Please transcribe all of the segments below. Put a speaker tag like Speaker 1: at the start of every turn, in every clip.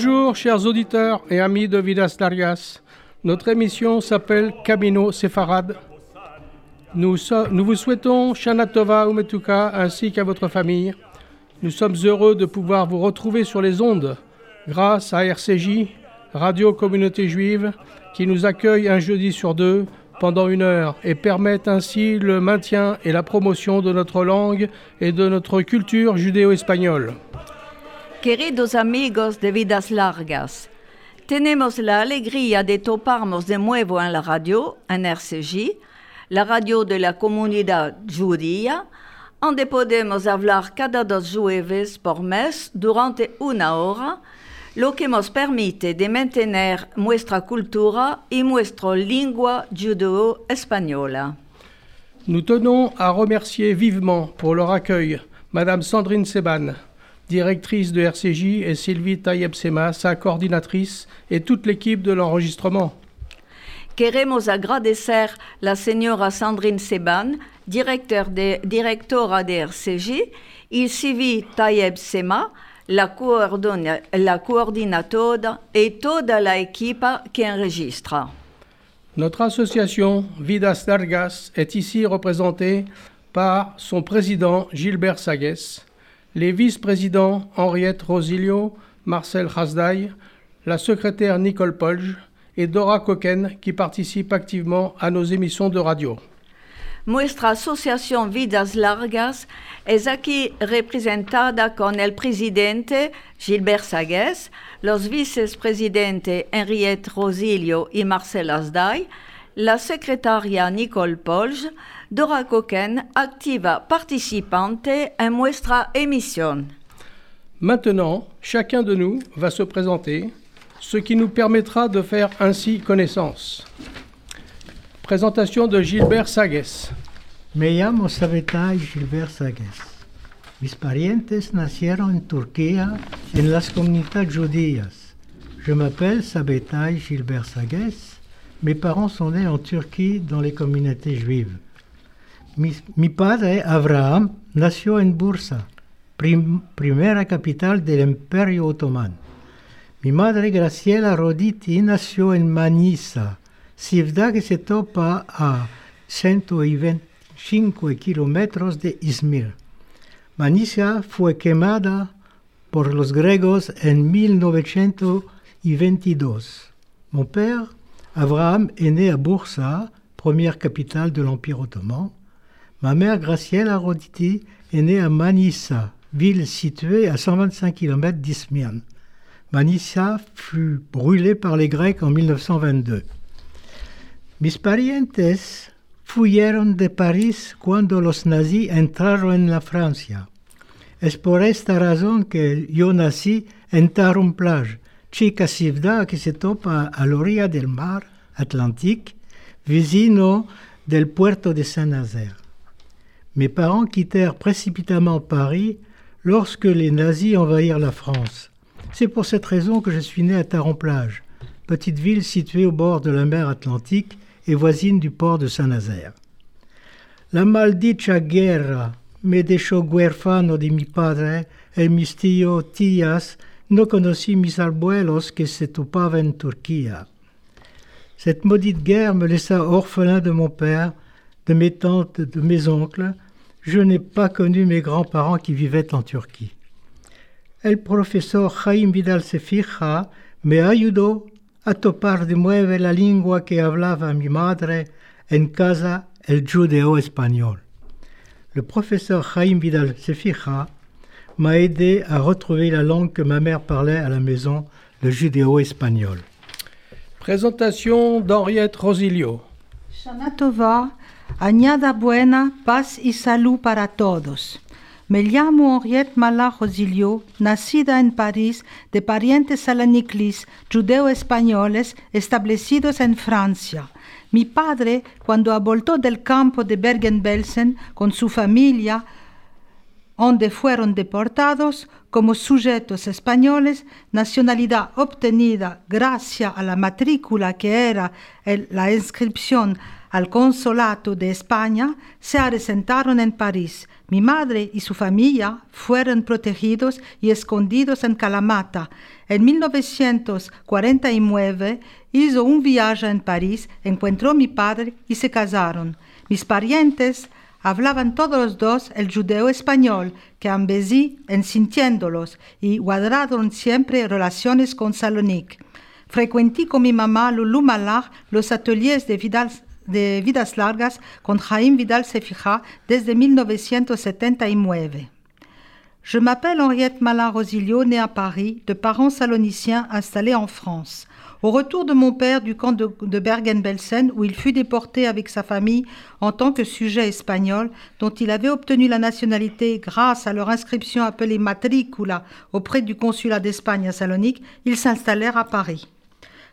Speaker 1: Bonjour, chers auditeurs et amis de Vidas Largas. Notre émission s'appelle Camino. Nous, nous, vous souhaitons Shana Tova Umetuka ainsi qu'à votre famille. Nous sommes heureux de pouvoir vous retrouver sur les ondes grâce à RCJ, Radio Communauté Juive, qui nous accueille un jeudi sur deux pendant une heure et permettent ainsi le maintien et la promotion de notre langue et de notre culture judéo-espagnole.
Speaker 2: Queridos amigos de Vidas Largas, tenemos la alegría de toparnos de nuevo en la radio, en RCJ, la radio de la comunidad judía, donde podemos hablar cada dos jueves por mes durante una hora lo que nos permite de mantener nuestra cultura y nuestra lengua judeo-española.
Speaker 1: Nous tenons à remercier vivement pour leur accueil Madame Sandrine Seban, directrice de RCJ, et Sylvie Tayeb-Sema, sa coordinatrice, et toute l'équipe de l'enregistrement.
Speaker 2: Queremos agradecer la señora Sandrine Seban, directeur de, directora de RCJ, y Sylvie Tayeb-Sema, la, coordina, la coordinatora et toute l'équipe qui enregistre.
Speaker 1: Notre association Vidas Dargas est ici représentée par son président Gilbert Sagues, les vice-présidents Henriette Rosilio, Marcel Hasday, la secrétaire Nicole Polge et Dora Coquen qui participent activement à nos émissions de radio.
Speaker 2: Nuestra asociación Vidas Largas es aquí representada con el presidente Gilbert Sagues, los vicepresidentes Henriette Rosilio y Marcel Asday, la secretaria Nicole Polge, Dora Coquen, activa participante en nuestra émission.
Speaker 1: Maintenant, chacun de nous va se présenter, ce qui nous permettra de faire ainsi connaissance. Présentation de Gilbert Sagues.
Speaker 3: Me llamo Sabetai Gilbert Sagues. Mis parientes nacieron en Turquía en las comunidades judías. Je m'appelle Sabetai Gilbert Sagues. Mes parents sont nés en Turquie dans les communautés juives. Mi, mi padre Abraham nació en Bursa, prim, primera capital del Imperio Otomano. Mi madre Graciela Roditi nació en Manisa, ciudad que se topa a 125 kilómetros de Izmir. Manisa fue quemada por los griegos en 1922. Mon père, Abraham, est né à Bursa, première capitale de l'Empire ottoman. Ma mère, Graciela Roditi, est née à Manisa, ville située à 125 km d'Izmir. Manisa fut brûlée par les Grecs en 1922. Mis parientes fuyeron de París cuando los nazis entraron en la Francia. Es por esta razón que yo nací en Tarum Plage, chica ciudad que se topa a la orilla del mar Atlantique, vecino del puerto de Saint-Nazaire. Mes parents quittèrent précipitamment Paris lorsque les nazis envahirent la France. C'est pour cette raison que je suis né à Taron-Plage, petite ville située au bord de la mer Atlantique et voisine du port de Saint-Nazaire. La maldicha guerra me dejó huérfano de mi padre et mis tíos tías no conocí mis abuelos que se topaban en Turquía. Cette maudite guerre me laissa orphelin de mon père, de mes tantes, de mes oncles. Je n'ai pas connu mes grands-parents qui vivaient en Turquie. El profesor Jaime Vidal Sefija me ayudó a topar de nuevo la lengua que hablaba mi madre en casa, el judeo espagnol. Le professeur Jaime Vidal Sefija m'a aidé à retrouver la langue que ma mère parlait à la maison, le judéo-espagnol.
Speaker 1: Présentation d'Henriette Rosilio.
Speaker 4: Shana Tova, añada buena, paz y salud para todos. Me llamo Henriette Mala Rosilio, nacida en París de parientes salaniclis judeo-españoles establecidos en Francia. Mi padre, cuando voltó del campo de Bergen-Belsen con su familia, donde fueron deportados como sujetos españoles, nacionalidad obtenida gracias a la matrícula que era la inscripción al consolato de España se asentaron en París. Mi madre y su familia fueron protegidos y escondidos en Calamata. En 1949 hizo un viaje en París, encontró a mi padre y se casaron. Mis parientes hablaban todos los dos el judeo español, que ambecí en sintiéndolos y guardaron siempre relaciones con Salonique. Frecuenté con mi mamá Lulu Malar los ateliers de, de vidas largas con Jaime Vidal Sefija desde 1979. Je m'appelle Henriette Malin-Rosilio, née à Paris, de parents saloniciens installés en France. Au retour de mon père du camp de, Bergen-Belsen, où il fut déporté avec sa famille en tant que sujet espagnol, dont il avait obtenu la nationalité grâce à leur inscription appelée matricula auprès du consulat d'Espagne à Salonique, ils s'installèrent à Paris.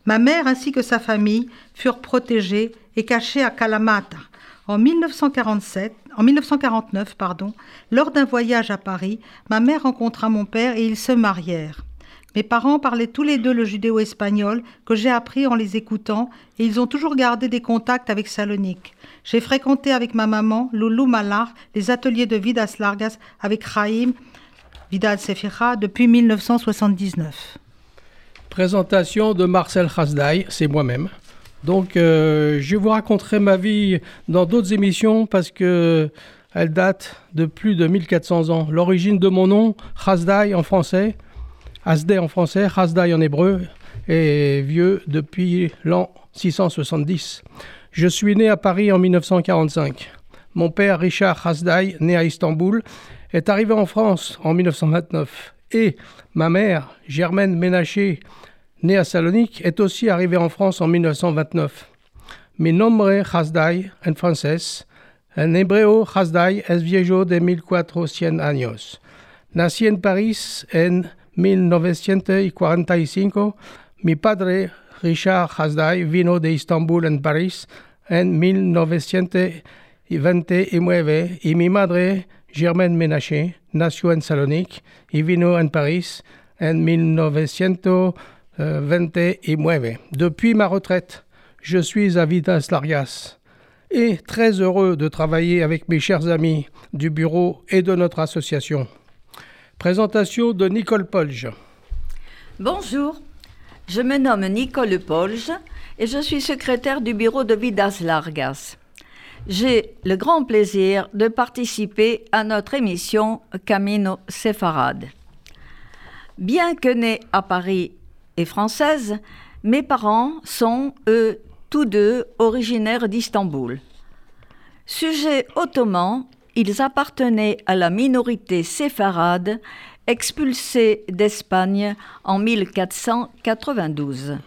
Speaker 4: Ma mère ainsi que sa famille furent protégés et cachés à Kalamata. En 1947, en 1949, pardon, lors d'un voyage à Paris, ma mère rencontra mon père et ils se marièrent. Mes parents parlaient tous les deux le judéo-espagnol que j'ai appris en les écoutant et ils ont toujours gardé des contacts avec Salonique. J'ai fréquenté avec ma maman, Loulou Malar, les ateliers de Vidas Largas avec Raïm Vidal Sefira depuis 1979.
Speaker 1: Présentation de Marcel Khazdaï, c'est moi-même. Donc, euh, je vous raconterai ma vie dans d'autres émissions parce que elle date de plus de 1400 ans. L'origine de mon nom, Khazdaï en français, Asdé en français, Hasdai en hébreu, est vieux depuis l'an 670. Je suis né à Paris en 1945. Mon père, Richard Hasdai, né à Istanbul, est arrivé en France en 1929. Et ma mère, Germaine Ménaché, née à Salonique, est aussi arrivée en France en 1929. Mi nombre Hasdai en français. En hebreo, Hasdai es viejo de 1400 años. Nací en Paris en 1945, mi padre Richard Hasdai vino de Istanbul en París en 1929 y mi madre Germaine Ménaché nació en Salonique y vino en París en 1929. Depuis ma retraite, je suis à Vidas Larias et très heureux de travailler avec mes chers amis du bureau et de notre association. Présentation de Nicole Polge.
Speaker 2: Bonjour, je me nomme Nicole Polge et je suis secrétaire du bureau de Vidas Largas. J'ai le grand plaisir de participer à notre émission Camino Sefarad. Bien que née à Paris et française, mes parents sont, eux, tous deux originaires d'Istanbul. Sujet ottoman ils appartenaient à la minorité séfarade expulsée d'Espagne en 1492.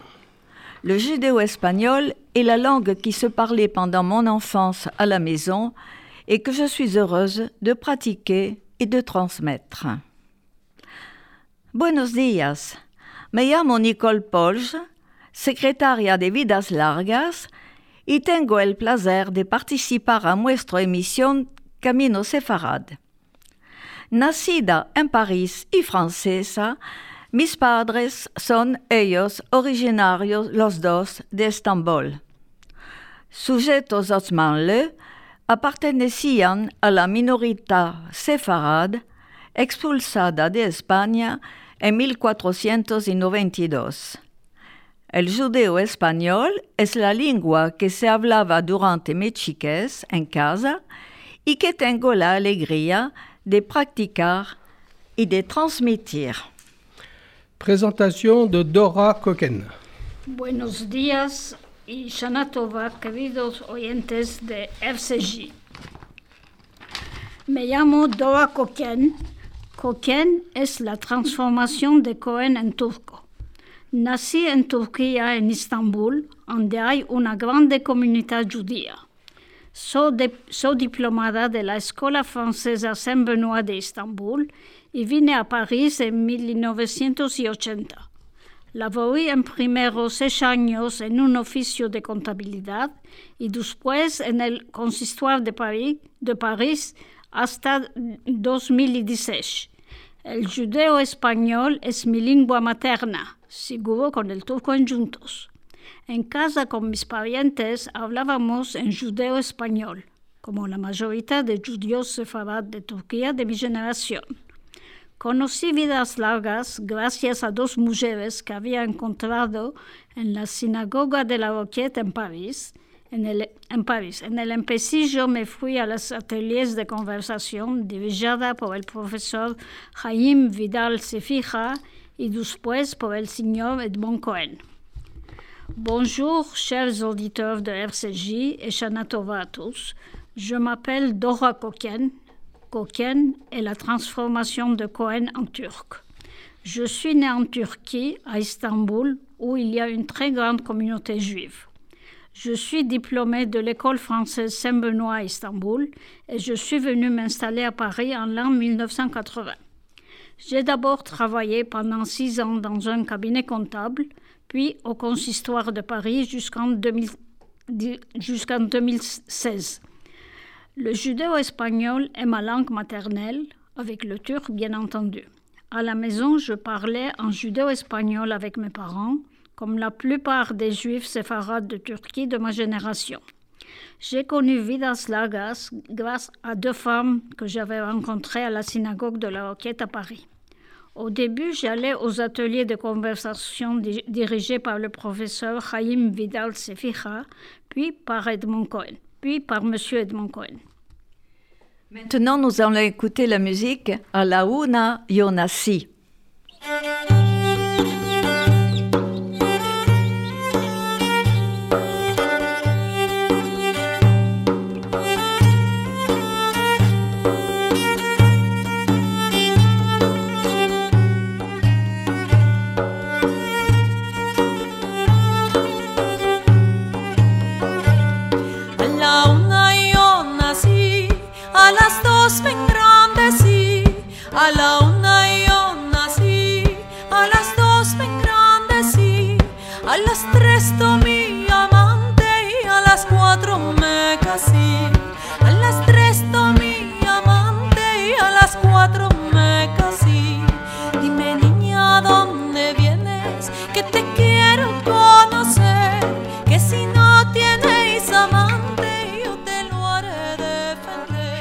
Speaker 2: Le judéo-espagnol est la langue qui se parlait pendant mon enfance à la maison et que je suis heureuse de pratiquer et de transmettre. Buenos días. Me Nicole Polge, secretaria de Vidas Largas, y tengo el placer de participar a nuestra emisión Camino Sefarad. Nacida en París y francesa, mis padres son ellos originarios los dos de Estambul. Sujetos osmanle, appartenecían a la minorité sefarad expulsada de España en 1492. El judeo español es la lengua que se hablaba durante mi chiquez en casa y que tengo la alegría de practicar y de transmitir.
Speaker 1: Presentación de Dora Koken.
Speaker 5: Buenos días y Shanatova, queridos oyentes de FCG. Me llamo Dora Koken. Koken es la transformación de Cohen en turco. Nací en Turquía, en Estambul, donde hay una grande comunidad judía. Soy, diplomada de la Escuela Francesa Saint Benoît de Estambul y vine a París en 1980. Laboré en primeros seis años en un oficio de contabilidad y después en el Consistoire de de París hasta 2016. El judeo español es mi lengua materna, seguro con el turco en juntos. En casa con mis parientes hablábamos en judeo español, como la mayoría de judíos sefarad de Turquía de mi generación. Conocí vidas largas gracias a dos mujeres que había encontrado en la sinagoga de la Roquette en París. En el, en París. En el me fui a los ateliers de conversación dirigida por el profesor Jaime Vidal Sefija y después por el señor Edmond Cohen. Bonjour, chers auditeurs de RCJ et Shana Tova à tous. Je m'appelle Dora Koken. Koken est la transformation de Cohen en turc. Je suis née en Turquie, à Istanbul, où il y a une très grande communauté juive. Je suis diplômée de l'école française Saint-Benoît à Istanbul et je suis venue m'installer à Paris en l'an 1980. J'ai d'abord travaillé pendant six ans dans un cabinet comptable, puis au consistoire de Paris jusqu'en jusqu'en 2016. Le judéo-espagnol est ma langue maternelle, avec le turc bien entendu. À la maison, je parlais en judéo-espagnol avec mes parents, comme la plupart des juifs séfarades de Turquie de ma génération. J'ai connu Vidas Lagas grâce à deux femmes que j'avais rencontrées à la synagogue de la Roquette à Paris. Au début, j'allais aux ateliers de conversation di- dirigés par le professeur Chaim Vidal Seficha, puis par Edmond Cohen, puis par Monsieur Edmond Cohen.
Speaker 2: Maintenant, nous allons écouter la musique à la Una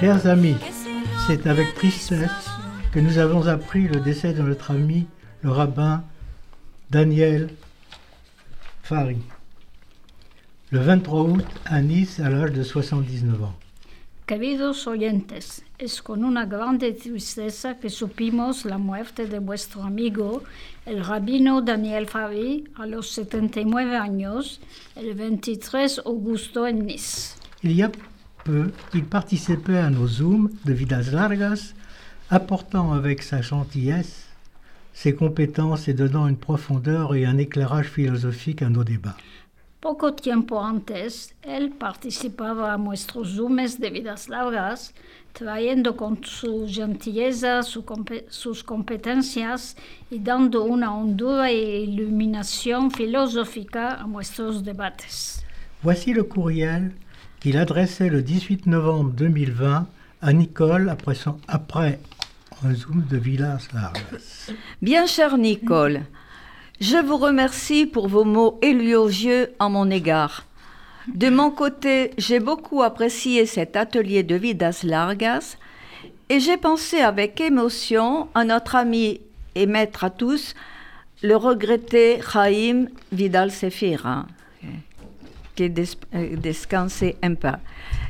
Speaker 3: Chers amis, c'est avec tristesse que nous avons appris le décès de notre ami, le rabbin Daniel Fari, le 23 août à Nice à l'âge de 79 ans.
Speaker 5: Queridos oyentes, es con una grande tristeza que supimos la muerte de vuestro amigo, el rabino Daniel Fabi, a los 79 años, el 23 augusto en Nice.
Speaker 3: Il y a peu, il participait à nos Zooms de Vidas Largas, apportant avec sa gentillesse, ses compétences et donnant une profondeur et un éclairage philosophique à nos débats.
Speaker 5: Poco tiempo antes, él participaba a nuestros zoomes de vidas largas, trayendo con su gentileza su sus competencias y dando una hondura e iluminación filosófica a nuestros debates.
Speaker 3: Voici le courriel qu'il adressait le 18 novembre 2020 à Nicole après, son, après un Zoom de Vidas Largas.
Speaker 2: Bien cher Nicole, je vous remercie pour vos mots élogieux à mon égard. De mon côté, j'ai beaucoup apprécié cet atelier de Vidas Largas et j'ai pensé avec émotion à notre ami et maître à tous, le regretté Chaim Vidal Des- euh, un peu.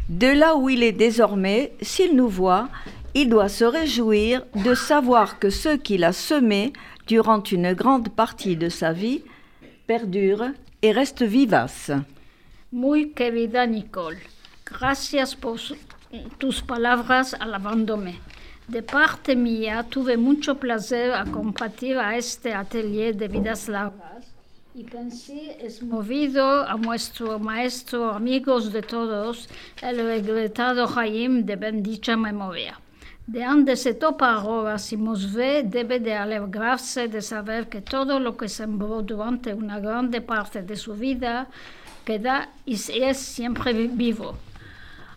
Speaker 2: De là où il est désormais, s'il nous voit, il doit se réjouir de savoir que ce qu'il a semé durant une grande partie de sa vie perdure et reste vivace.
Speaker 5: Muy querida Nicole, gracias por tus palabras alabándome. De parte mía, tuve mucho placer a compartir a este atelier de vidas largas y pensé es movido a nuestro maestro, amigos de todos, el regretado Jaim de bendicha memoria. De donde se topa ahora, si nos ve, debe de alegrarse de saber que todo lo que sembró durante una grande parte de su vida queda y es siempre vi- vivo.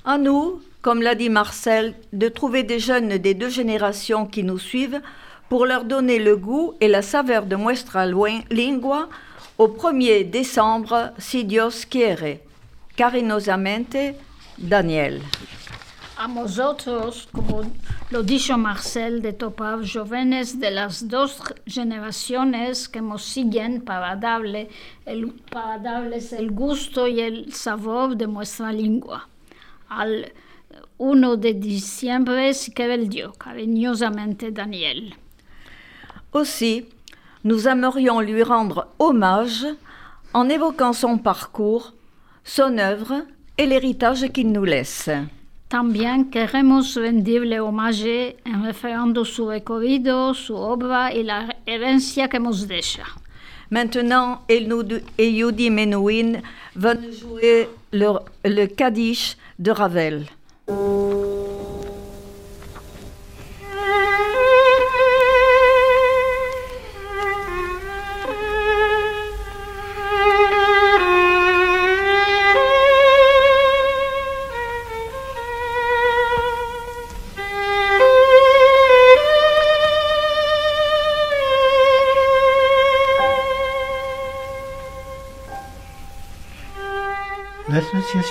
Speaker 2: À nous, comme l'a dit Marcel, de trouver des jeunes des deux générations qui nous suivent pour leur donner le goût et la saveur de nuestra lengua au 1er décembre, si Dios quiere. Cariñosamente, Daniel.
Speaker 5: A vosotros, como lo dicho Marcel de Topав, jóvenes de las dos generaciones que nos siguen para, darle el, para darles el gusto y el sabor de nuestra lengua. Al 1 de diciembre, si quiere el Dios, cariñosamente Daniel.
Speaker 2: Aussi, nous aimerions lui rendre hommage en évoquant son parcours, son œuvre et l'héritage qu'il nous laisse.
Speaker 5: También queremos rendirle homenaje en referendo su recorrido, su obra y la herencia que nos deja.
Speaker 2: Maintenant, Elnoud et Yudi Menouin vont nous jouer le, le Kaddish de Ravel.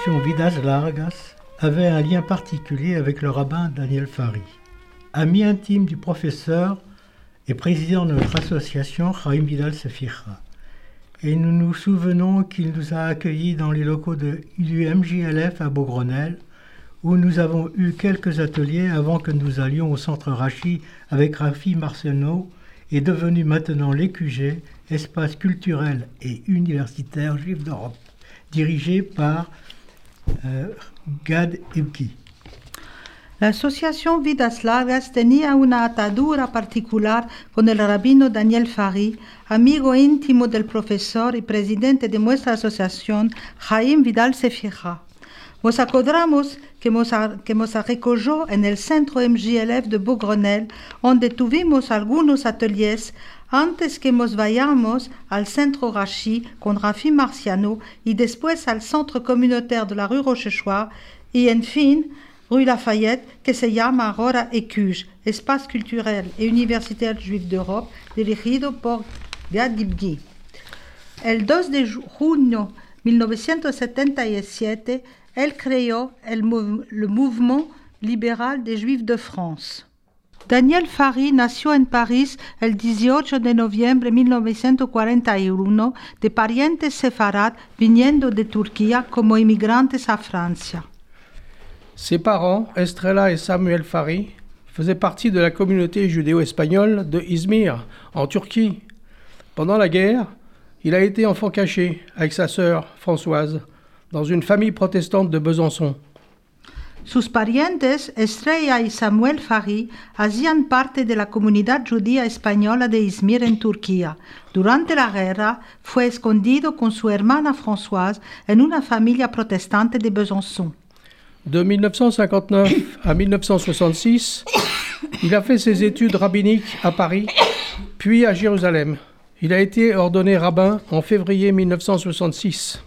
Speaker 3: L'association Vidas Largas avait un lien particulier avec le rabbin Daniel Fari. Ami intime du professeur et président de notre association, Chaim Vidal Sefira. Et nous nous souvenons qu'il nous a accueillis dans les locaux de, du MJLF à Beaugrenelle, où nous avons eu quelques ateliers avant que nous allions au centre Rachi avec Rafi Marcelneau, et devenu maintenant l'EQG, espace culturel et universitaire juif d'Europe, dirigé par euh, Ibki.
Speaker 4: La Asociación Vidas Largas tenía una atadura particular con el rabino Daniel Fari, amigo íntimo del profesor y presidente de nuestra asociación, Jaime Vidal Sefira. Nos acordamos que nos, que en el centro MJLF de Beaugrenelle, donde tuvimos algunos ateliers antes que nos vayamos al centro Rachi con Rafi Marciano y después al centro communautaire de la rue Rochechouart y en fin rue Lafayette que se llama ahora ECUJ, Espace Culturel et Universitaire Juif d'Europe, dirigido por Gad Gibgi. El 2 de junio 1977, elle mou le mouvement libéral des Juifs de France. Daniel Fari nació en París el 18 de noviembre de 1941 de parientes sefarad viniendo de Turquía como inmigrantes a Francia.
Speaker 1: Ses parents, Estrella et Samuel Fari, faisaient partie de la communauté judéo-espagnole de Izmir, en Turquie. Pendant la guerre, il a été enfant caché avec sa sœur Françoise dans une famille protestante de Besançon.
Speaker 4: Sus parientes, Estrella y Samuel Fari, hacían parte de la comunidad judía española de Izmir en Turquía. Durante la guerra, fue escondido con su hermana Françoise en una familia protestante de Besançon.
Speaker 1: De 1959 à 1966, il a fait ses études rabbiniques à Paris, puis à Jérusalem. Il a été ordonné rabbin en février 1966.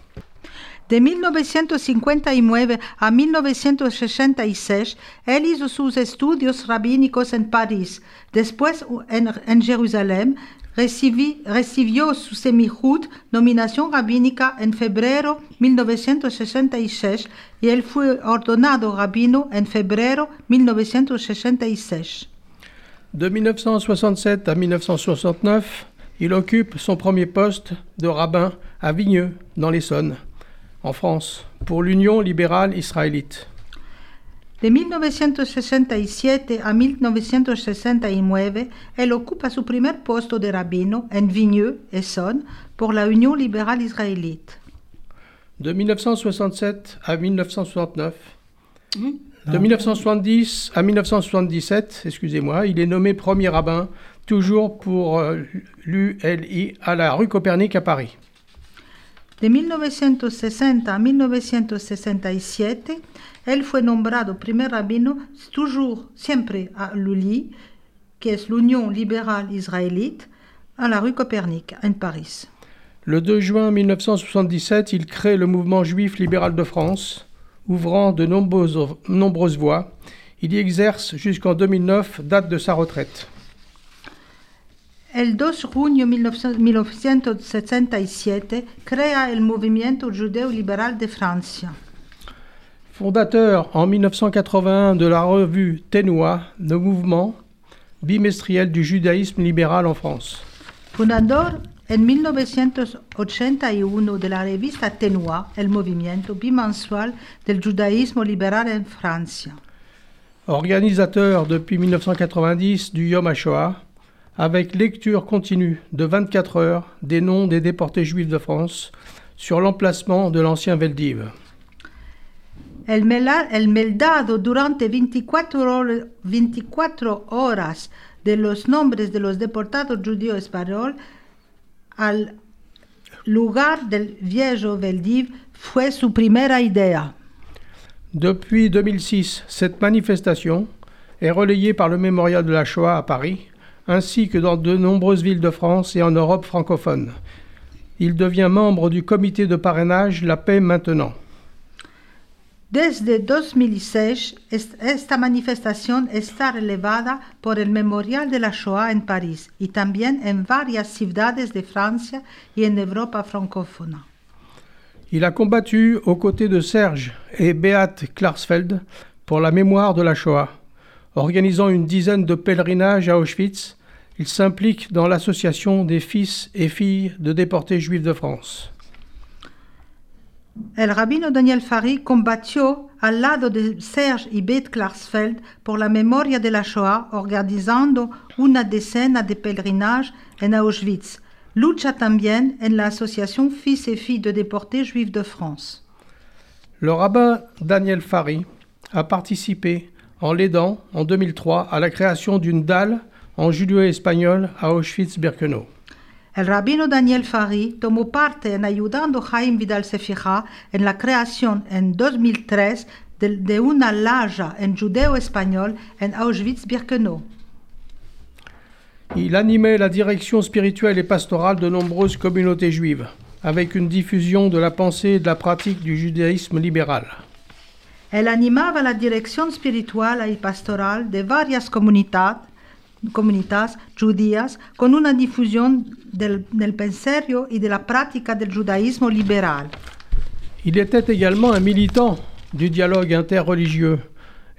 Speaker 4: De 1959 a 1966, él hizo sus estudios rabínicos en París. Después, en, en Jerusalén, recibi, recibió su semijud, nominación rabínica, en febrero 1966 y él fue ordenado rabino en febrero 1966.
Speaker 1: De 1967 à 1969, il occupe son premier poste de rabbin à Vigneux, dans l'Essonne en France, pour l'Union libérale israélite.
Speaker 4: De 1967 a 1969, él ocupa su primer puesto de rabino en Vigneux, Essonne, pour la Union libérale israélite.
Speaker 1: De 1967 à 1969, de 1970 à 1977, excusez-moi, il est nommé premier rabbin, toujours pour euh, l'ULI à la rue Copernic à Paris.
Speaker 4: De 1960 a 1967, él fue nombrado primer rabino, toujours, siempre a l'ULI, que es l'Union libérale israélite, à la rue Copernic, en Paris.
Speaker 1: Le 2 juin 1977, il crée le mouvement juif libéral de France, ouvrant de nombreuses, nombreuses voies. Il y exerce jusqu'en 2009, date de sa retraite.
Speaker 4: El 2 junio 1967 crea el Movimiento Judeo Liberal de Francia.
Speaker 1: Fondateur en 1981 de la revue Ténois, le mouvement bimestriel du judaïsme libéral en France.
Speaker 4: Fundador en 1981 de la revista Tenua, el movimiento bimensual del judaísmo liberal en Francia.
Speaker 1: Organisateur depuis 1990 du Yom HaShoah, avec lecture continue de 24 heures des noms des déportés juifs de France sur l'emplacement de l'ancien Veldiv.
Speaker 4: El, meldado durante 24, hor- 24 horas de los nombres de los deportados judíos españoles al lugar del viejo Veldiv fue su primera idea.
Speaker 1: Depuis 2006, cette manifestation est relayée par le Mémorial de la Shoah à Paris, ainsi que dans de nombreuses villes de France et en Europe francophone. Il devient membre du comité de parrainage La Paix Maintenant.
Speaker 4: Desde 2006, est- esta manifestación está relevada por el Memorial de la Shoah en París y también en varias ciudades de Francia y en Europa francófona.
Speaker 1: Il a combattu aux côtés de Serge et Beat Klarsfeld pour la mémoire de la Shoah. Organisant une dizaine de pèlerinages à Auschwitz, il s'implique dans l'association des fils et filles de déportés juifs de France.
Speaker 4: El rabino Daniel Fari combatió al lado de Serge y Beth Klarsfeld por la memoria de la Shoah, organizando una decena de pèlerinages en Auschwitz. Lucha también en la asociación Fils et Filles de déportés juifs de France.
Speaker 1: Le rabbin Daniel Fari a participé, en l'aidant, en 2003, à la création d'une dalle en judéo-espagnol à Auschwitz-Birkenau.
Speaker 4: El rabino Daniel Fari tomó parte en ayudando a Jaime Vidal Sefira en la creación en 2003 de, de una laya en judeo español en Auschwitz-Birkenau.
Speaker 1: Il animait la direction spirituelle et pastorale de nombreuses communautés juives, avec une diffusion de la pensée et de la pratique du judaïsme libéral.
Speaker 4: Él animaba la dirección espiritual y pastoral de varias comunidad- comunidades judías con una difusión del, del y de la práctica del judaísmo liberal.
Speaker 1: Il était également un militant du dialogue interreligieux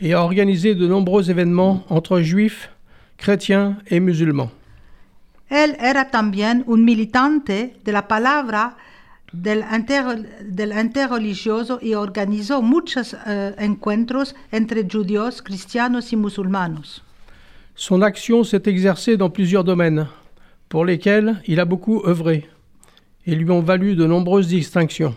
Speaker 1: et a organisé de nombreux événements entre juifs, chrétiens et musulmans.
Speaker 4: Él era también un militante de la palabra del, inter- del interreligioso y organizó muchos eh, encuentros entre judíos, cristianos y musulmanos.
Speaker 1: Son action s'est exercée dans plusieurs domaines, pour lesquels il a beaucoup œuvré, et lui ont valu de nombreuses distinctions.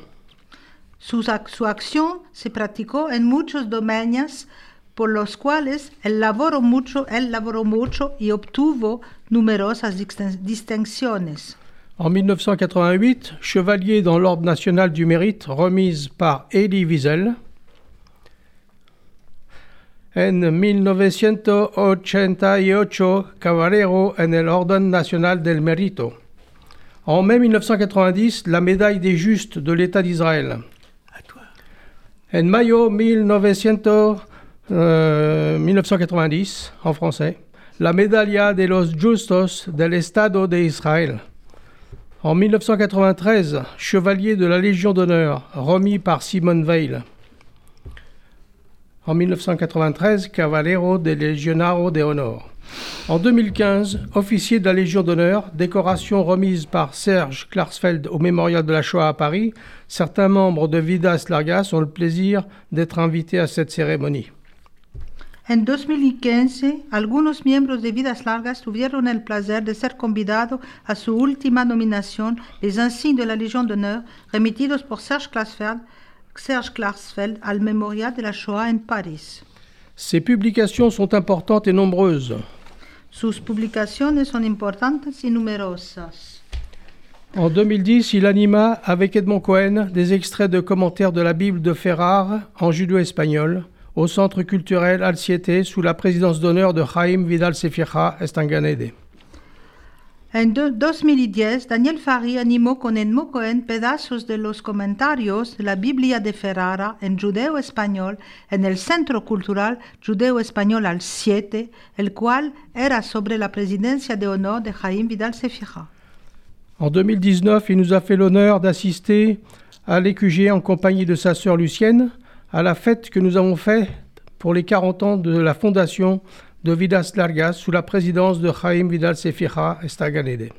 Speaker 4: Ac- su acción se practicó en muchos dominios por los cuales él laboró mucho, él laboró mucho y obtuvo numerosas distinciones.
Speaker 1: En 1988, chevalier dans l'Ordre national du mérite remise par Elie Wiesel. En 1988, caballero en el Orden national del mérito. En mai 1990, la médaille des justes de l'État d'Israël. En mayo 1900, euh, 1990, en français, la Medalla de los Justos del Estado de Israël. En 1993, chevalier de la Légion d'honneur, remis par Simone Weil. En 1993, Cavallero de Legionaro de Honor. En 2015, officier de la Légion d'honneur, décoration remise par Serge Klarsfeld au Mémorial de la Shoah à Paris. Certains membres de Vidas Largas ont le plaisir d'être invités à cette cérémonie.
Speaker 4: En 2015, algunos miembros de Vidas Largas tuvieron el placer de ser convidados a su última nominación, les insignes de la Légion d'honneur, remitidos por Serge Klarsfeld, Serge Klarsfeld al Memorial de la Shoah en París.
Speaker 1: Ces publications sont importantes et nombreuses.
Speaker 4: Sus publicaciones son importantes y numerosas.
Speaker 1: En 2010, il anima avec Edmond Cohen des extraits de commentaires de la Bible de Ferrar en judo-espagnol au Centre culturel Alciete sous la présidence d'honneur de Jaime Vidal Sefira Estanganede.
Speaker 4: En do- 2010, Daniel Fari animó con el Mocoen pedazos de los comentarios de la Biblia de Ferrara en judeo-español en el Centro Cultural Judeo-Español al 7, el cual era sobre la presidencia de honor de Jaime Vidal Sefira.
Speaker 1: En 2019, il nous a fait l'honneur d'assister à l'EQG en compagnie de sa sœur Lucienne à la fête que nous avons faite pour les 40 ans de la fondation de Vidas Largas sous la présidence de Jaime Vidal Sefira Estaganede.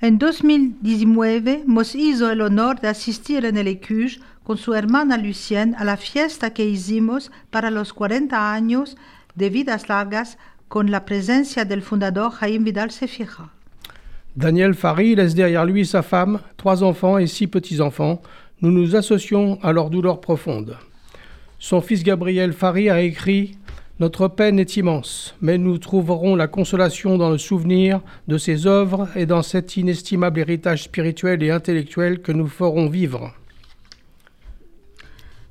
Speaker 4: En 2019 nos hizo el honor de asistir en el ECUJ con su hermana Lucienne a la fiesta que hicimos para los 40 años de Vidas Largas con la presencia del fundador Jaime Vidal Sefira.
Speaker 1: Daniel Fari laisse derrière lui sa femme, trois enfants et six petits-enfants. Nous nous associons à leur douleur profonde. Son fils Gabriel Fari a écrit Notre peine est immense, mais nous trouverons la consolation dans le souvenir de ses œuvres et dans cet inestimable héritage spirituel et intellectuel que nous ferons vivre.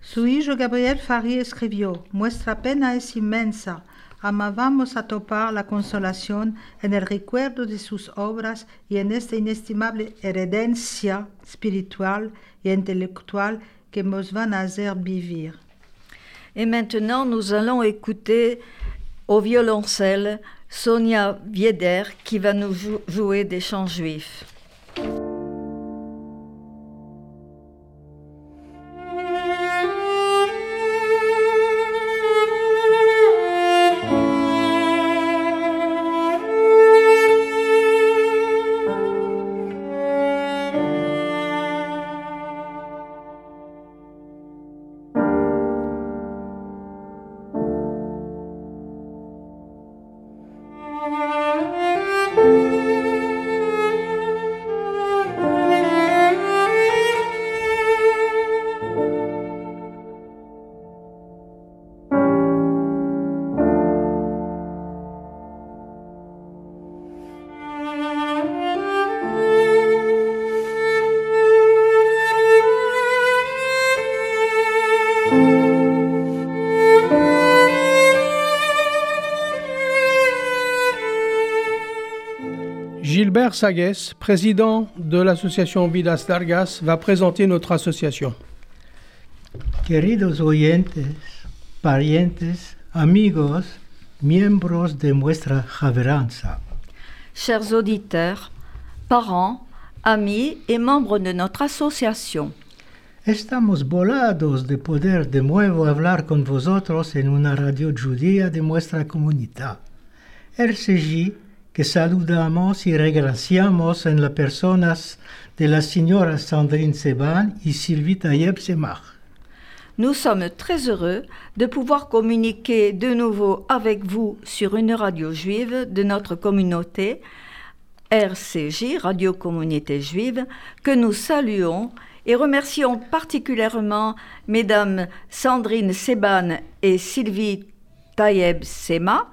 Speaker 4: Su hijo Gabriel Fari escribió, pena es inmensa, amábamos a topar la consolación en el recuerdo de sus obras y en esta inestimable heredencia espiritual y intelectual que nos van a vivir.
Speaker 2: Et maintenant, nous allons écouter au violoncelle Sonia Vieder qui va nous jou- jouer des chants juifs.
Speaker 1: Gilbert Sagues, président de l'association Vidas Largas, va présenter notre association.
Speaker 3: Queridos oyentes, parientes, amigos, miembros de nuestra javeranza,
Speaker 2: Chers auditeurs, parents, amis et membres de notre association,
Speaker 3: estamos volados de poder de nuevo hablar con vosotros en una radio judía de nuestra comunidad. RCJ que saludamos y regraciamos en las personas de las señoras Sandrine Seban y Sylvie Tayeb Semach.
Speaker 2: nous sommes très heureux de pouvoir communiquer de nouveau avec vous sur une radio juive de notre communauté, RCJ, Radio Communauté Juive, que nous saluons et remercions particulièrement Mesdames Sandrine Seban et Sylvie Tayeb Sema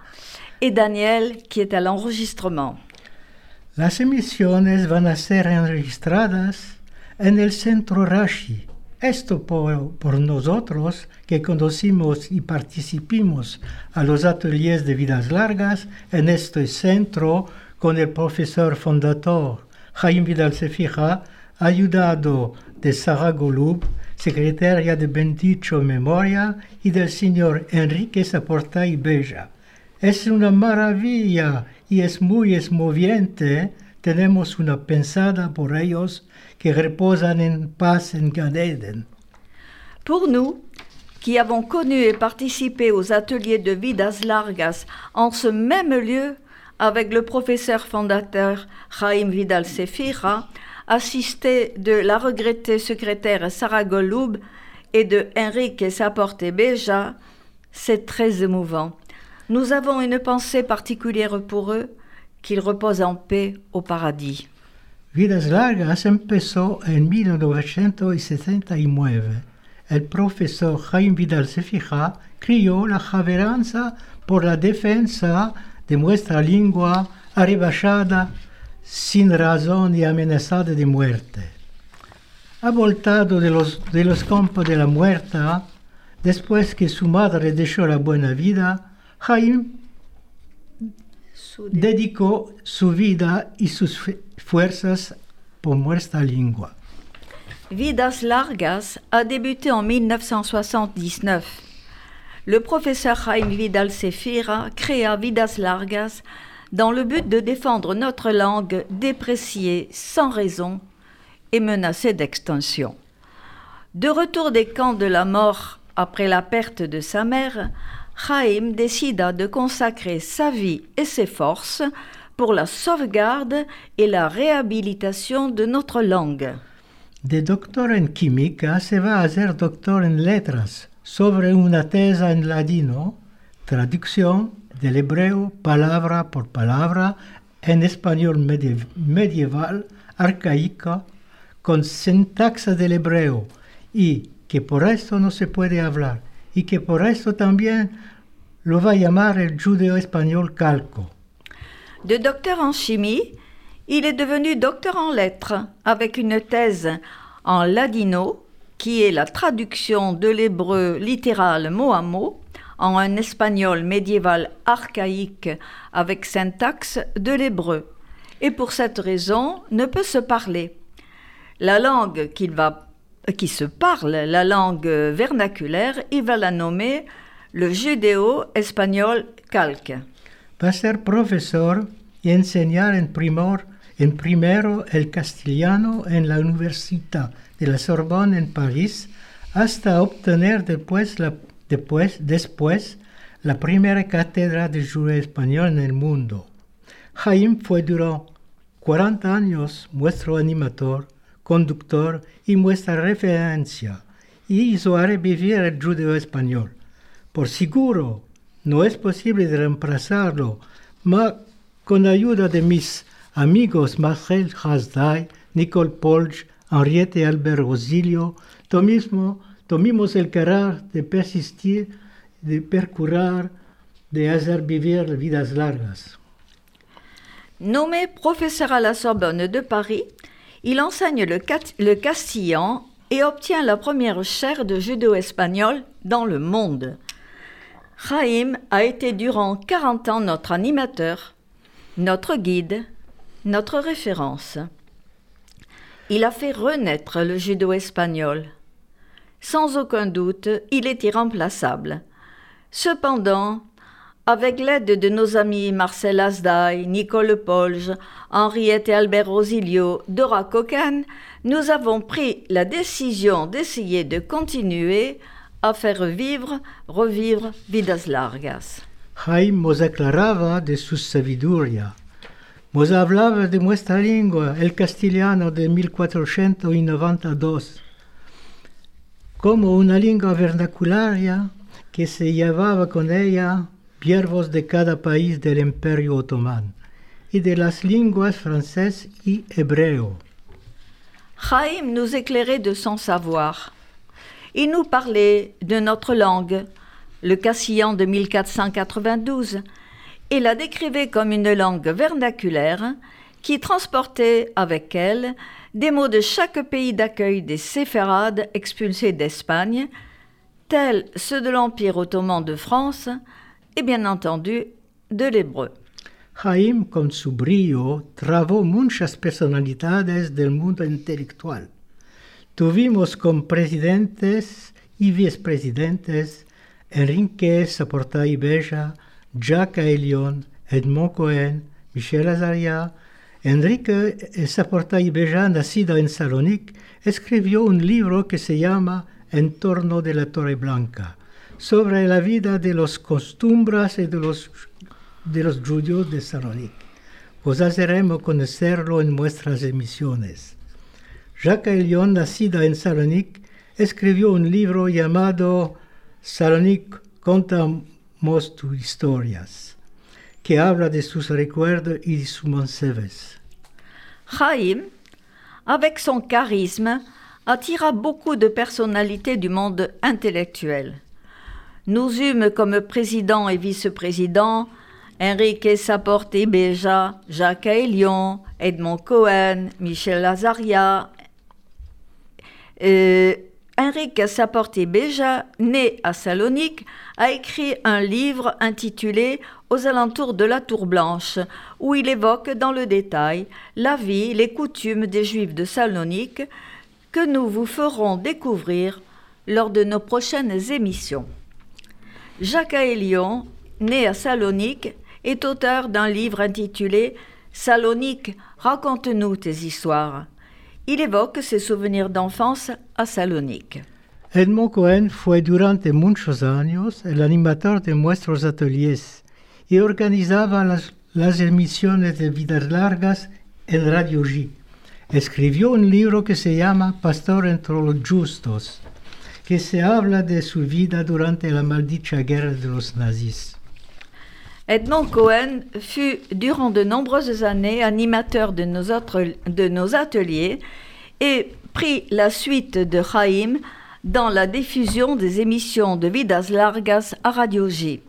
Speaker 2: et Daniel qui est à l'enregistrement.
Speaker 3: Las emisiones van a ser enregistradas en el centro Rashi. Esto por, nosotros que conocimos y participamos a los ateliers de vidas largas en este centro con el profesor fundador Jaime Vidal Sefija, ayudado de Sara Golub, secretaria de Bendicho Memoria, y del señor Enrique Saporta y Bella. Es una maravilla y es muy esmoviente. Tenemos una pensada por ellos que reposan en paz en Gan Eden.
Speaker 2: Pour nous, qui avons connu et participé aux ateliers de Vidas Largas en ce même lieu avec le professeur fondateur Chaim Vidal Sefira, assisté de la regrettée secrétaire Sarah Goloub et de Enrique Saporte Beja, c'est très émouvant. Nous avons une pensée particulière pour eux, qu'ils reposent en paix au paradis.
Speaker 3: Vidas Largas empezó en 1979. El profesor Jaime Vidal Sefija crió la javeranza por la defensa de nuestra lengua arrebachada sin razón y amenazada de muerte. Ha voltado de los, de los campos de la muerte, después que su madre dejó la buena vida, Jaime dedicó su vida y sus fu- fuerzas por nuestra lengua.
Speaker 2: Vidas Largas a débuté en 1979. Le professeur Jaime Vidal Sefira créa Vidas Largas dans le but de défendre notre langue dépréciée sans raison et menacée d'extinction. De retour des camps de la mort après la perte de sa mère, Jaime décida de consacrer sa vie et ses forces pour la sauvegarde et la réhabilitation de notre langue.
Speaker 3: De doctor en química se va a hacer doctor en letras sobre una tesa en ladino, traducción del hebreo palabra por palabra en español medie- medieval, arcaico, con sintaxa del hebreo y que por esto no se puede hablar y que por esto también lo va a llamar el judeo español calco.
Speaker 2: De docteur en chimie, il est devenu docteur en lettres avec une thèse en ladino, qui est la traduction de l'hébreu littéral mot à mot en un espagnol médiéval archaïque avec syntaxe de l'hébreu. Et pour cette raison, ne peut se parler. La langue qu'il va, qui se parle, la langue vernaculaire, il va la nommer le judéo-espagnol calque.
Speaker 3: Va ser profesor y enseñar en, primor, en primero el castellano en la Universidad de la Sorbonne en París hasta obtener después la, después, después la primera cátedra de judeo español en el mundo. Jaime fue durante 40 años nuestro animador, conductor y nuestra referencia y hizo revivir el judeo español. Por seguro, no es posible reemplazarlo, mas con ayuda de mis amigos Marcel Hasday, Nicole Polch, Henriette Albert Rosilio, mismo tomimos el carácter de persistir, de percurar, de hacer vivir vidas largas.
Speaker 2: Nommé professeur à la Sorbonne de Paris, il enseigne le, castillan et obtient la première chaire de judo-espagnol dans le monde. Chaim a été durant 40 ans notre animateur, notre guide, notre référence. Il a fait renaître le judo espagnol. Sans aucun doute, il est irremplaçable. Cependant, avec l'aide de nos amis Marcel Asdaï, Nicole Polge, Henriette et Albert Rosilio, Dora Cocan, nous avons pris la décision d'essayer de continuer à faire vivre, revivre Vidas Largas.
Speaker 3: Jaime nos aclaraba de su sabiduría. Nos hablaba de nuestra lengua, el castellano de 1492, como una lengua vernacularia que se llevaba con ella siervos de cada país del Imperio Otomán y de las lenguas francés y hebreo.
Speaker 2: Chaim nous éclairait de son savoir. Il nous parlait de notre langue, le cassillan de 1492, et la décrivait comme une langue vernaculaire qui transportait avec elle des mots de chaque pays d'accueil des séfarades expulsés d'Espagne, tels ceux de l'Empire ottoman de France et bien entendu de l'hébreu.
Speaker 3: Jaime, con su muchas personalidades del mundo intelectual. Tuvimos como presidentes y vicepresidentes Enrique Saporta y Bella, Jacques Elion, Edmond Cohen, Michel Azaria. Enrique Saporta y Bella, nacido en Salonique, escribió un libro que se llama En torno de la Torre Blanca, sobre la vida de los costumbres y de los de los judíos de Salonique. Os haremos conocerlo en nuestras emisiones. Jacques Elion, nacido en Salonique, escribió un libro llamado Salonique contamos tus historias, que habla de sus recuerdos y de sus manseves.
Speaker 2: Chaim, avec son charisme, attira beaucoup de personnalités du monde intellectuel. Nous eûmes comme président et vice-président Enrique Saporte y Beja, Jacques Elion, Edmond Cohen, Michel Lazaria, euh, Enrique Saporti Beja, né à Salonique, a écrit un livre intitulé Aux alentours de la Tour Blanche, où il évoque dans le détail la vie, les coutumes des Juifs de Salonique, que nous vous ferons découvrir lors de nos prochaines émissions. Jacques Aélion, né à Salonique, est auteur d'un livre intitulé Salonique, raconte-nous tes histoires. Il évoque ses souvenirs d'enfance à Salonique.
Speaker 3: Edmond Cohen fue durante muchos años el animador de nuestros ateliers y organizaba las, las emisiones de vidas largas en Radio G. Escribió un libro que se llama Pastor entre los justos, que se habla de su vida durante la maldita guerra de los nazis.
Speaker 2: Edmond Cohen fut durant de nombreuses années animateur de nos, autres- de nos ateliers et prit la suite de Chaim dans la diffusion des émissions de Vidas Largas à Radio J.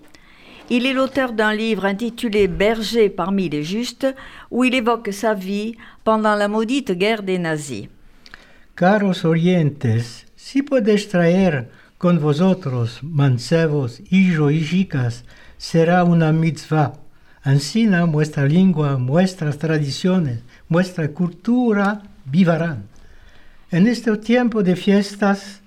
Speaker 2: Il est l'auteur d'un livre intitulé Berger parmi les justes, où il évoque sa vie pendant la maudite guerre des nazis.
Speaker 3: Caros oyentes, si podéis traer con vosotros mancebos, hijo y chicas, será una mitzvah. Ansina vuestra lengua, vuestras tradiciones, vuestra cultura vivarán. En este tiempo de fiestas,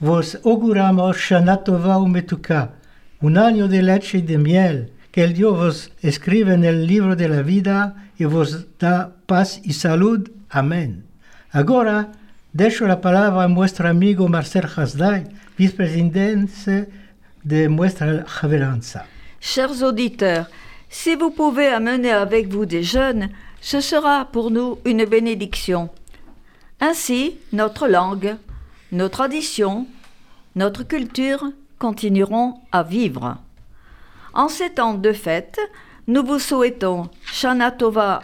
Speaker 3: vos auguramos Shana Tova Umetuka, un año de leche y de miel, que el Dios vos escribe en el libro de la vida y vos da paz y salud. Amén. Ahora dejo la palabra a nuestro amigo Marcel Hasday, vicepresidente de nuestra reverencia.
Speaker 2: Chers auditeurs, si vous pouvez amener avec vous des jeunes, ce sera pour nous une bénédiction. Ainsi, notre langue, nos traditions, notre culture continueront à vivre. En ces temps de fête, nous vous souhaitons Shana Tova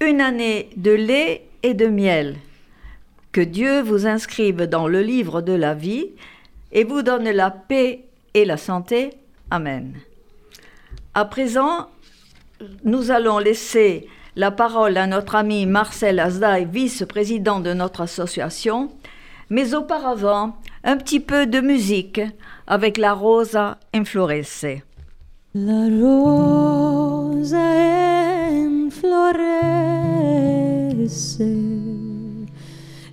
Speaker 2: une année de lait et de miel. Que Dieu vous inscrive dans le livre de la vie et vous donne la paix et la santé. Amen. À présent, nous allons laisser la parole à notre ami Marcel Azdaï, vice-président de notre association, mais auparavant, un petit peu de musique avec la Rosa Inflorese.
Speaker 6: La rosa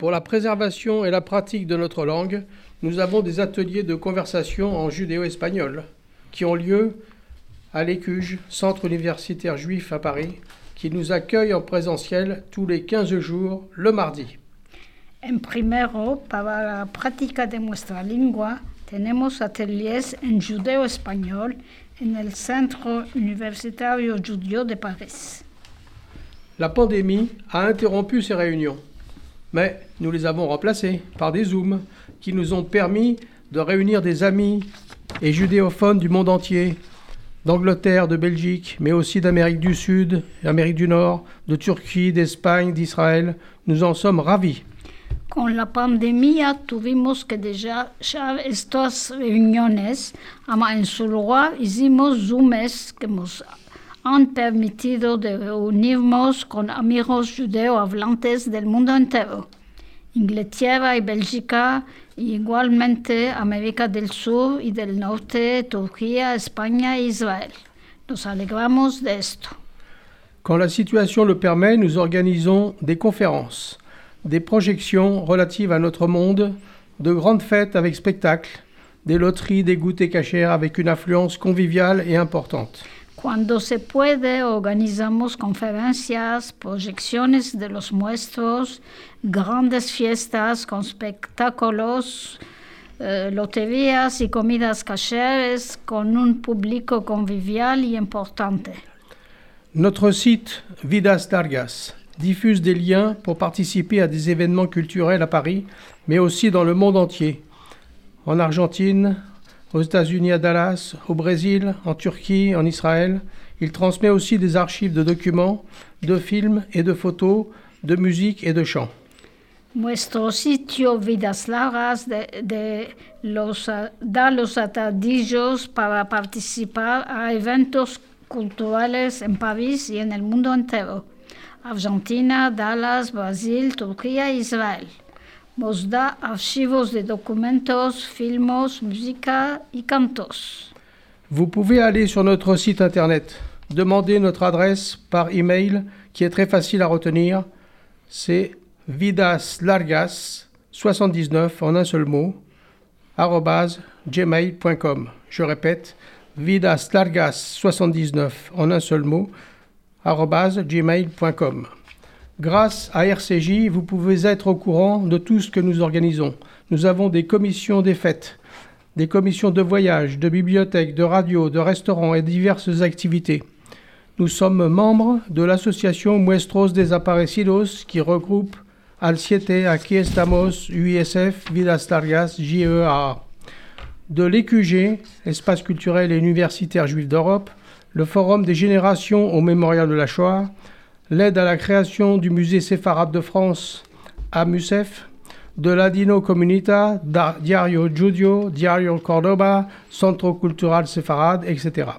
Speaker 1: pour la préservation et la pratique de notre langue, nous avons des ateliers de conversation en judéo-espagnol qui ont lieu à l'Écuge, centre universitaire juif à Paris, qui nous accueille en présentiel tous les 15 jours le mardi.
Speaker 5: En primero, para la práctica de nuestra lengua, tenemos ateliers en judeo español en el Centro Universitario Judío de París.
Speaker 1: La pandémie a interrompu ces réunions, mais nous les avons remplacées par des Zooms qui nous ont permis de réunir des amis et judéophones du monde entier, d'Angleterre, de Belgique, mais aussi d'Amérique du Sud, d'Amérique du Nord, de Turquie, d'Espagne, d'Israël. Nous en sommes ravis.
Speaker 5: Han permitido de reunirnos con amigos judeo hablantes del mundo entero. Inglaterra y Bélgica, y igualmente América del Sur y del Norte, Turquía, España e Israel. Nos alegramos de esto.
Speaker 1: Quand la situation le permet, nous organisons des conférences, des projections relatives à notre monde, de grandes fêtes avec spectacles, des loteries, des goûters cachers avec une influence conviviale et importante.
Speaker 5: Cuando se puede, organizamos conferencias, proyecciones de los muestros, grandes fiestas con espectáculos, eh, loterías y comidas cacheres con un público convivial y importante.
Speaker 1: Notre site Vidas Dargas diffuse des liens pour participer à des événements culturels à Paris, mais aussi dans le monde entier, en Argentine, aux États-Unis à Dallas, au Brésil, en Turquie, en Israël. Il transmet aussi des archives de documents, de films et de photos, de musique et de chants.
Speaker 5: Nuestro sitio Vidas Largas de, de los, da los atadillos para participar a eventos culturales en París y en el mundo entero. Argentina, Dallas, Brasil, Turquía e Israel.
Speaker 1: Vous pouvez aller sur notre site internet, demander notre adresse par email qui est très facile à retenir. C'est vidaslargas79 en un seul mot gmail.com. Je répète, vidaslargas79 en un seul mot gmail.com. Grâce à RCJ, vous pouvez être au courant de tout ce que nous organisons. Nous avons des commissions des fêtes, des commissions de voyage, de bibliothèques, de radio, de restaurants et diverses activités. Nous sommes membres de l'association Muestros Desaparecidos qui regroupe Al Siete, Aquí Estamos, UISF, Vidas Largas, JEA. De l'EQG, Espace culturel et universitaire juif d'Europe, le Forum des générations au mémorial de la Shoah, l'aide à la création du musée séfarade de France à MUSEF, de l'Adino Comunita, Diario Judio, Diario Cordoba, Centro Cultural Séfarade, etc.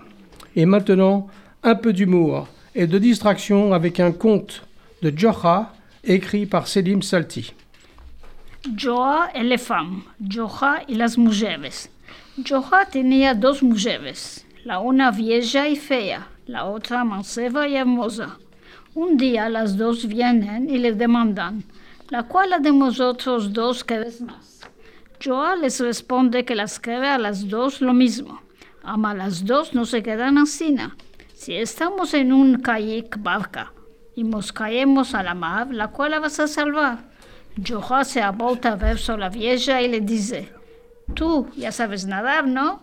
Speaker 1: Et maintenant, un peu d'humour et de distraction avec un conte de Jocha écrit par Selim Salti.
Speaker 5: Joa Elefam, Joja y las mujeres. Joja tenía dos mujeres, la una vieja y fea, la otra manceba y hermosa. Un día las dos vienen y le demandan, ¿la cual de vosotros dos queréis más? Joa les responde que las quiere a las dos lo mismo. Ama a las dos no se quedan así. Si estamos en un kayak barca y nos caemos a la mar, ¿la cual vas a salvar? Joja se ha vuelto a ver a la vieja y le dice, tú ya sabes nadar, ¿no?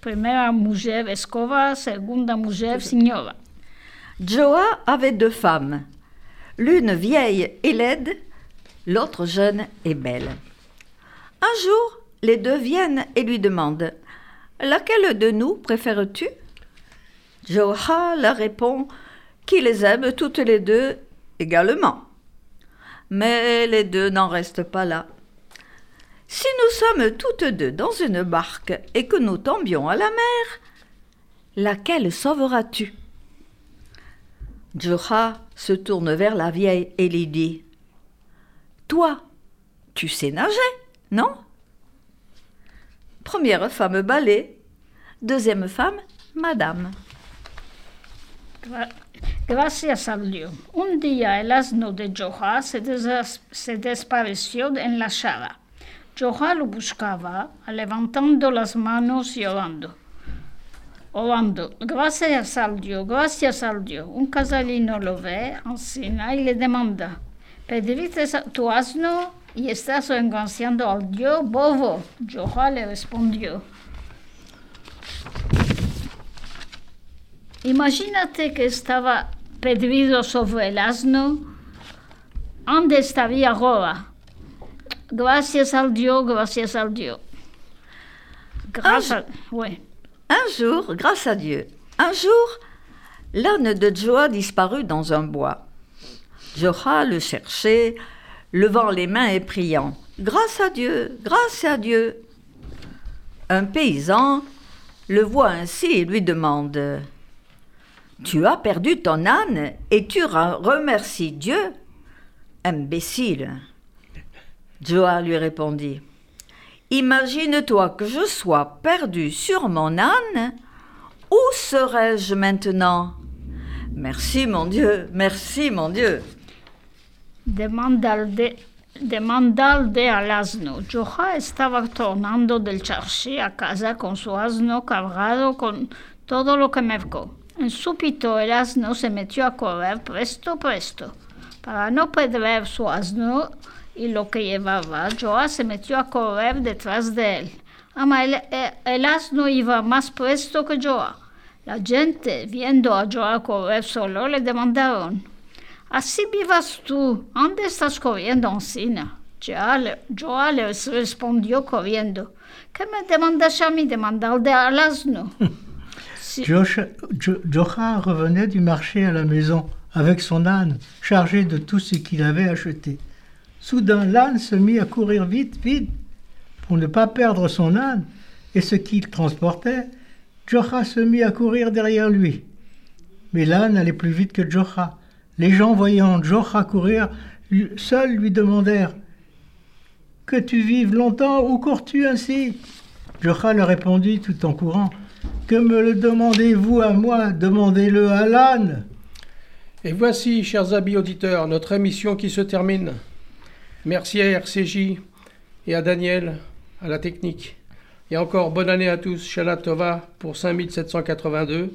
Speaker 5: Primera mujer escoba, segunda mujer señora.
Speaker 2: Joa avait deux femmes, l'une vieille et laide, l'autre jeune et belle. Un jour, les deux viennent et lui demandent Laquelle de nous préfères-tu? Joa leur répond qu'il les aime toutes les deux également. Mais les deux n'en restent pas là. Si nous sommes toutes deux dans une barque et que nous tombions à la mer, laquelle sauveras-tu? Joha se tourne vers la vieille et lui dit Toi, tu sais nager, non? Première femme balai, deuxième femme madame.
Speaker 5: Gra- Gracias a Dios. Un día el asno de Joja se, se desapareció en la chara. Joja lo buscaba, levantando las manos y orando. Gracias al Dios, gracias al Dios. Un casalino lo ve, encina y le demanda, ¿pediste tu asno y estás engañando al Dios bobo? Joja le respondió, Imagínate que estaba perdido sobre el asno. ¿Dónde estaría ahora? Gracias al Dios, gracias al Dios. Gracias. Oui.
Speaker 2: Un jour, grâce à Dieu, un jour, l'âne de Joa disparut dans un bois. Joha le cherchait, levant les mains et priant Grâce à Dieu, grâce à Dieu. Un paysan le voit ainsi et lui demande Tu as perdu ton âne et tu remercies Dieu Imbécile. Joa lui répondit Imagine-toi que je sois perdu sur mon âne. Où serais-je maintenant? Merci mon Dieu, merci mon Dieu.
Speaker 5: Demandalde, demandalde al asno. Joja estaba tornando del charché a casa con su asno cargado con todo lo que mercó. En súbito el asno se metió a correr presto, presto. Para no perder su asno lo que llevaba, Joa se metió a correr detrás de él. Ama, el, el- asno iba más presto que Joa. La gente, viendo a Joa correr solo, le demandaron, Así vivas tú, ¿dónde estás corriendo, Encina? Joa les respondió corriendo. ¿Qué me demandas a mí? Demandar al asno? Si-
Speaker 3: Josh- Jo- Jocha revenait du marché à la maison avec son âne, chargé de tout ce qu'il avait acheté. Soudain, l'âne se mit à courir vite, vite, pour ne pas perdre son âne et ce qu'il transportait. Jocha se mit à courir derrière lui. Mais l'âne allait plus vite que Jocha. Les gens voyant Jocha courir, seuls lui demandèrent Que tu vives longtemps, où cours-tu ainsi? Jocha leur répondit tout en courant Que me le demandez-vous à moi? Demandez-le à l'âne.
Speaker 1: Et voici, chers amis auditeurs, notre émission qui se termine. Merci à RCJ et à Daniel, à la technique. Et encore bonne année à tous, Shana Tova pour 5782.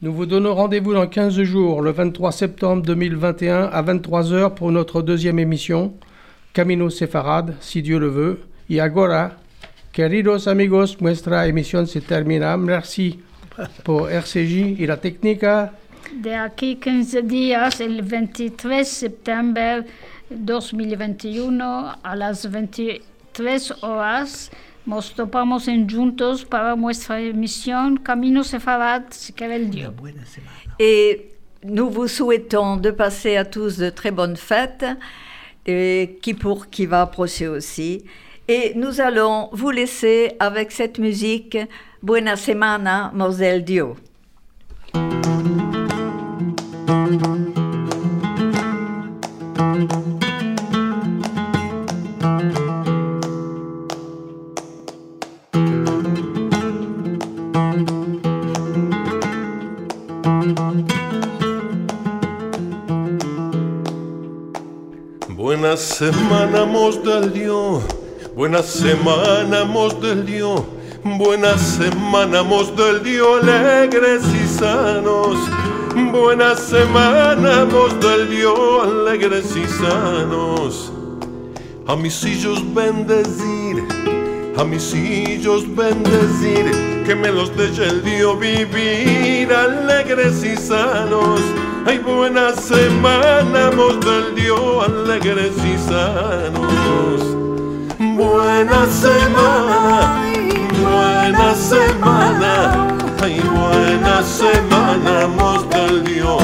Speaker 1: Nous vous donnons rendez-vous dans 15 jours, le 23 septembre 2021 à 23h pour notre deuxième émission, Camino Sefarad, si Dieu le veut. Y agora, queridos amigos, nuestra emisión se termina. Merci pour RCJ y la técnica.
Speaker 5: De aquí 15 días, el 23 de septiembre 2021 a las 23 horas, nos topamos en juntos para nuestra emisión Camino Sefarad, si quiere el Dios.
Speaker 2: Et nous vous souhaitons de passer à tous de très bonnes fêtes, et qui pour qui va approcher aussi. Et nous allons vous laisser avec cette musique Buena Semana, Mosel Dio.
Speaker 7: Semana, mos del Dios. Buena semana, mos del Dios. Buena semana, mos del Dios, alegres y sanos. Buena semana, mos del Dios, alegres y sanos. A mis hijos bendecir, a mis hijos bendecir, que me los deje el Dios vivir alegres y sanos. Ay, buena semana, mos del Dios, alegres y sanos. Buena semana, buena semana, ay, buena semana, mos del Dios.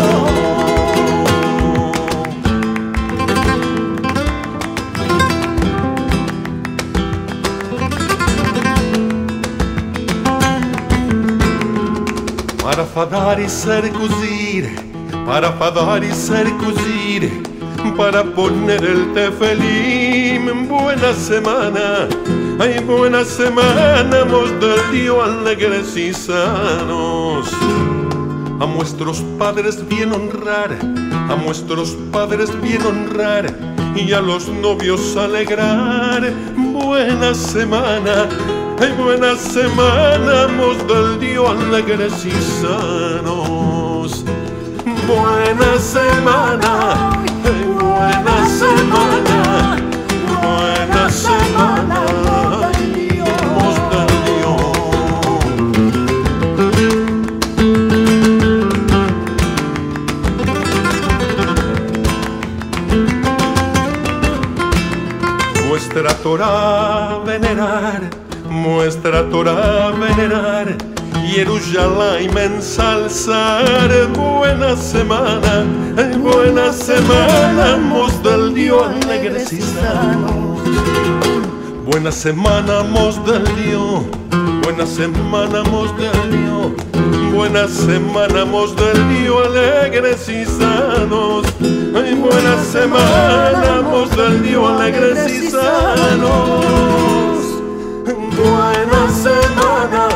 Speaker 7: Para fadar y ser cosir, para fadar y ser cosir, para poner el té feliz. Buena semana, ay, buena semana, mos del Dios alegres y sanos. A nuestros padres bien honrar, a nuestros padres bien honrar y a los novios alegrar. Buena semana, ay, buena semana, mos del Dios alegres y sanos. Buena semana, buena semana, buena semana, mos del Dios. Muestra Torah venerar, Torah venerar, Jerusalén ensalzar. Buena semana, buena semana, mos del Dios sanos. Buena semana, mos del Dios, buena semana, mos del Dios. Buena semana, mos del Dios, alegres y sanos. Ay, buena semana, mos del Dios, alegres y sanos. Buena semana,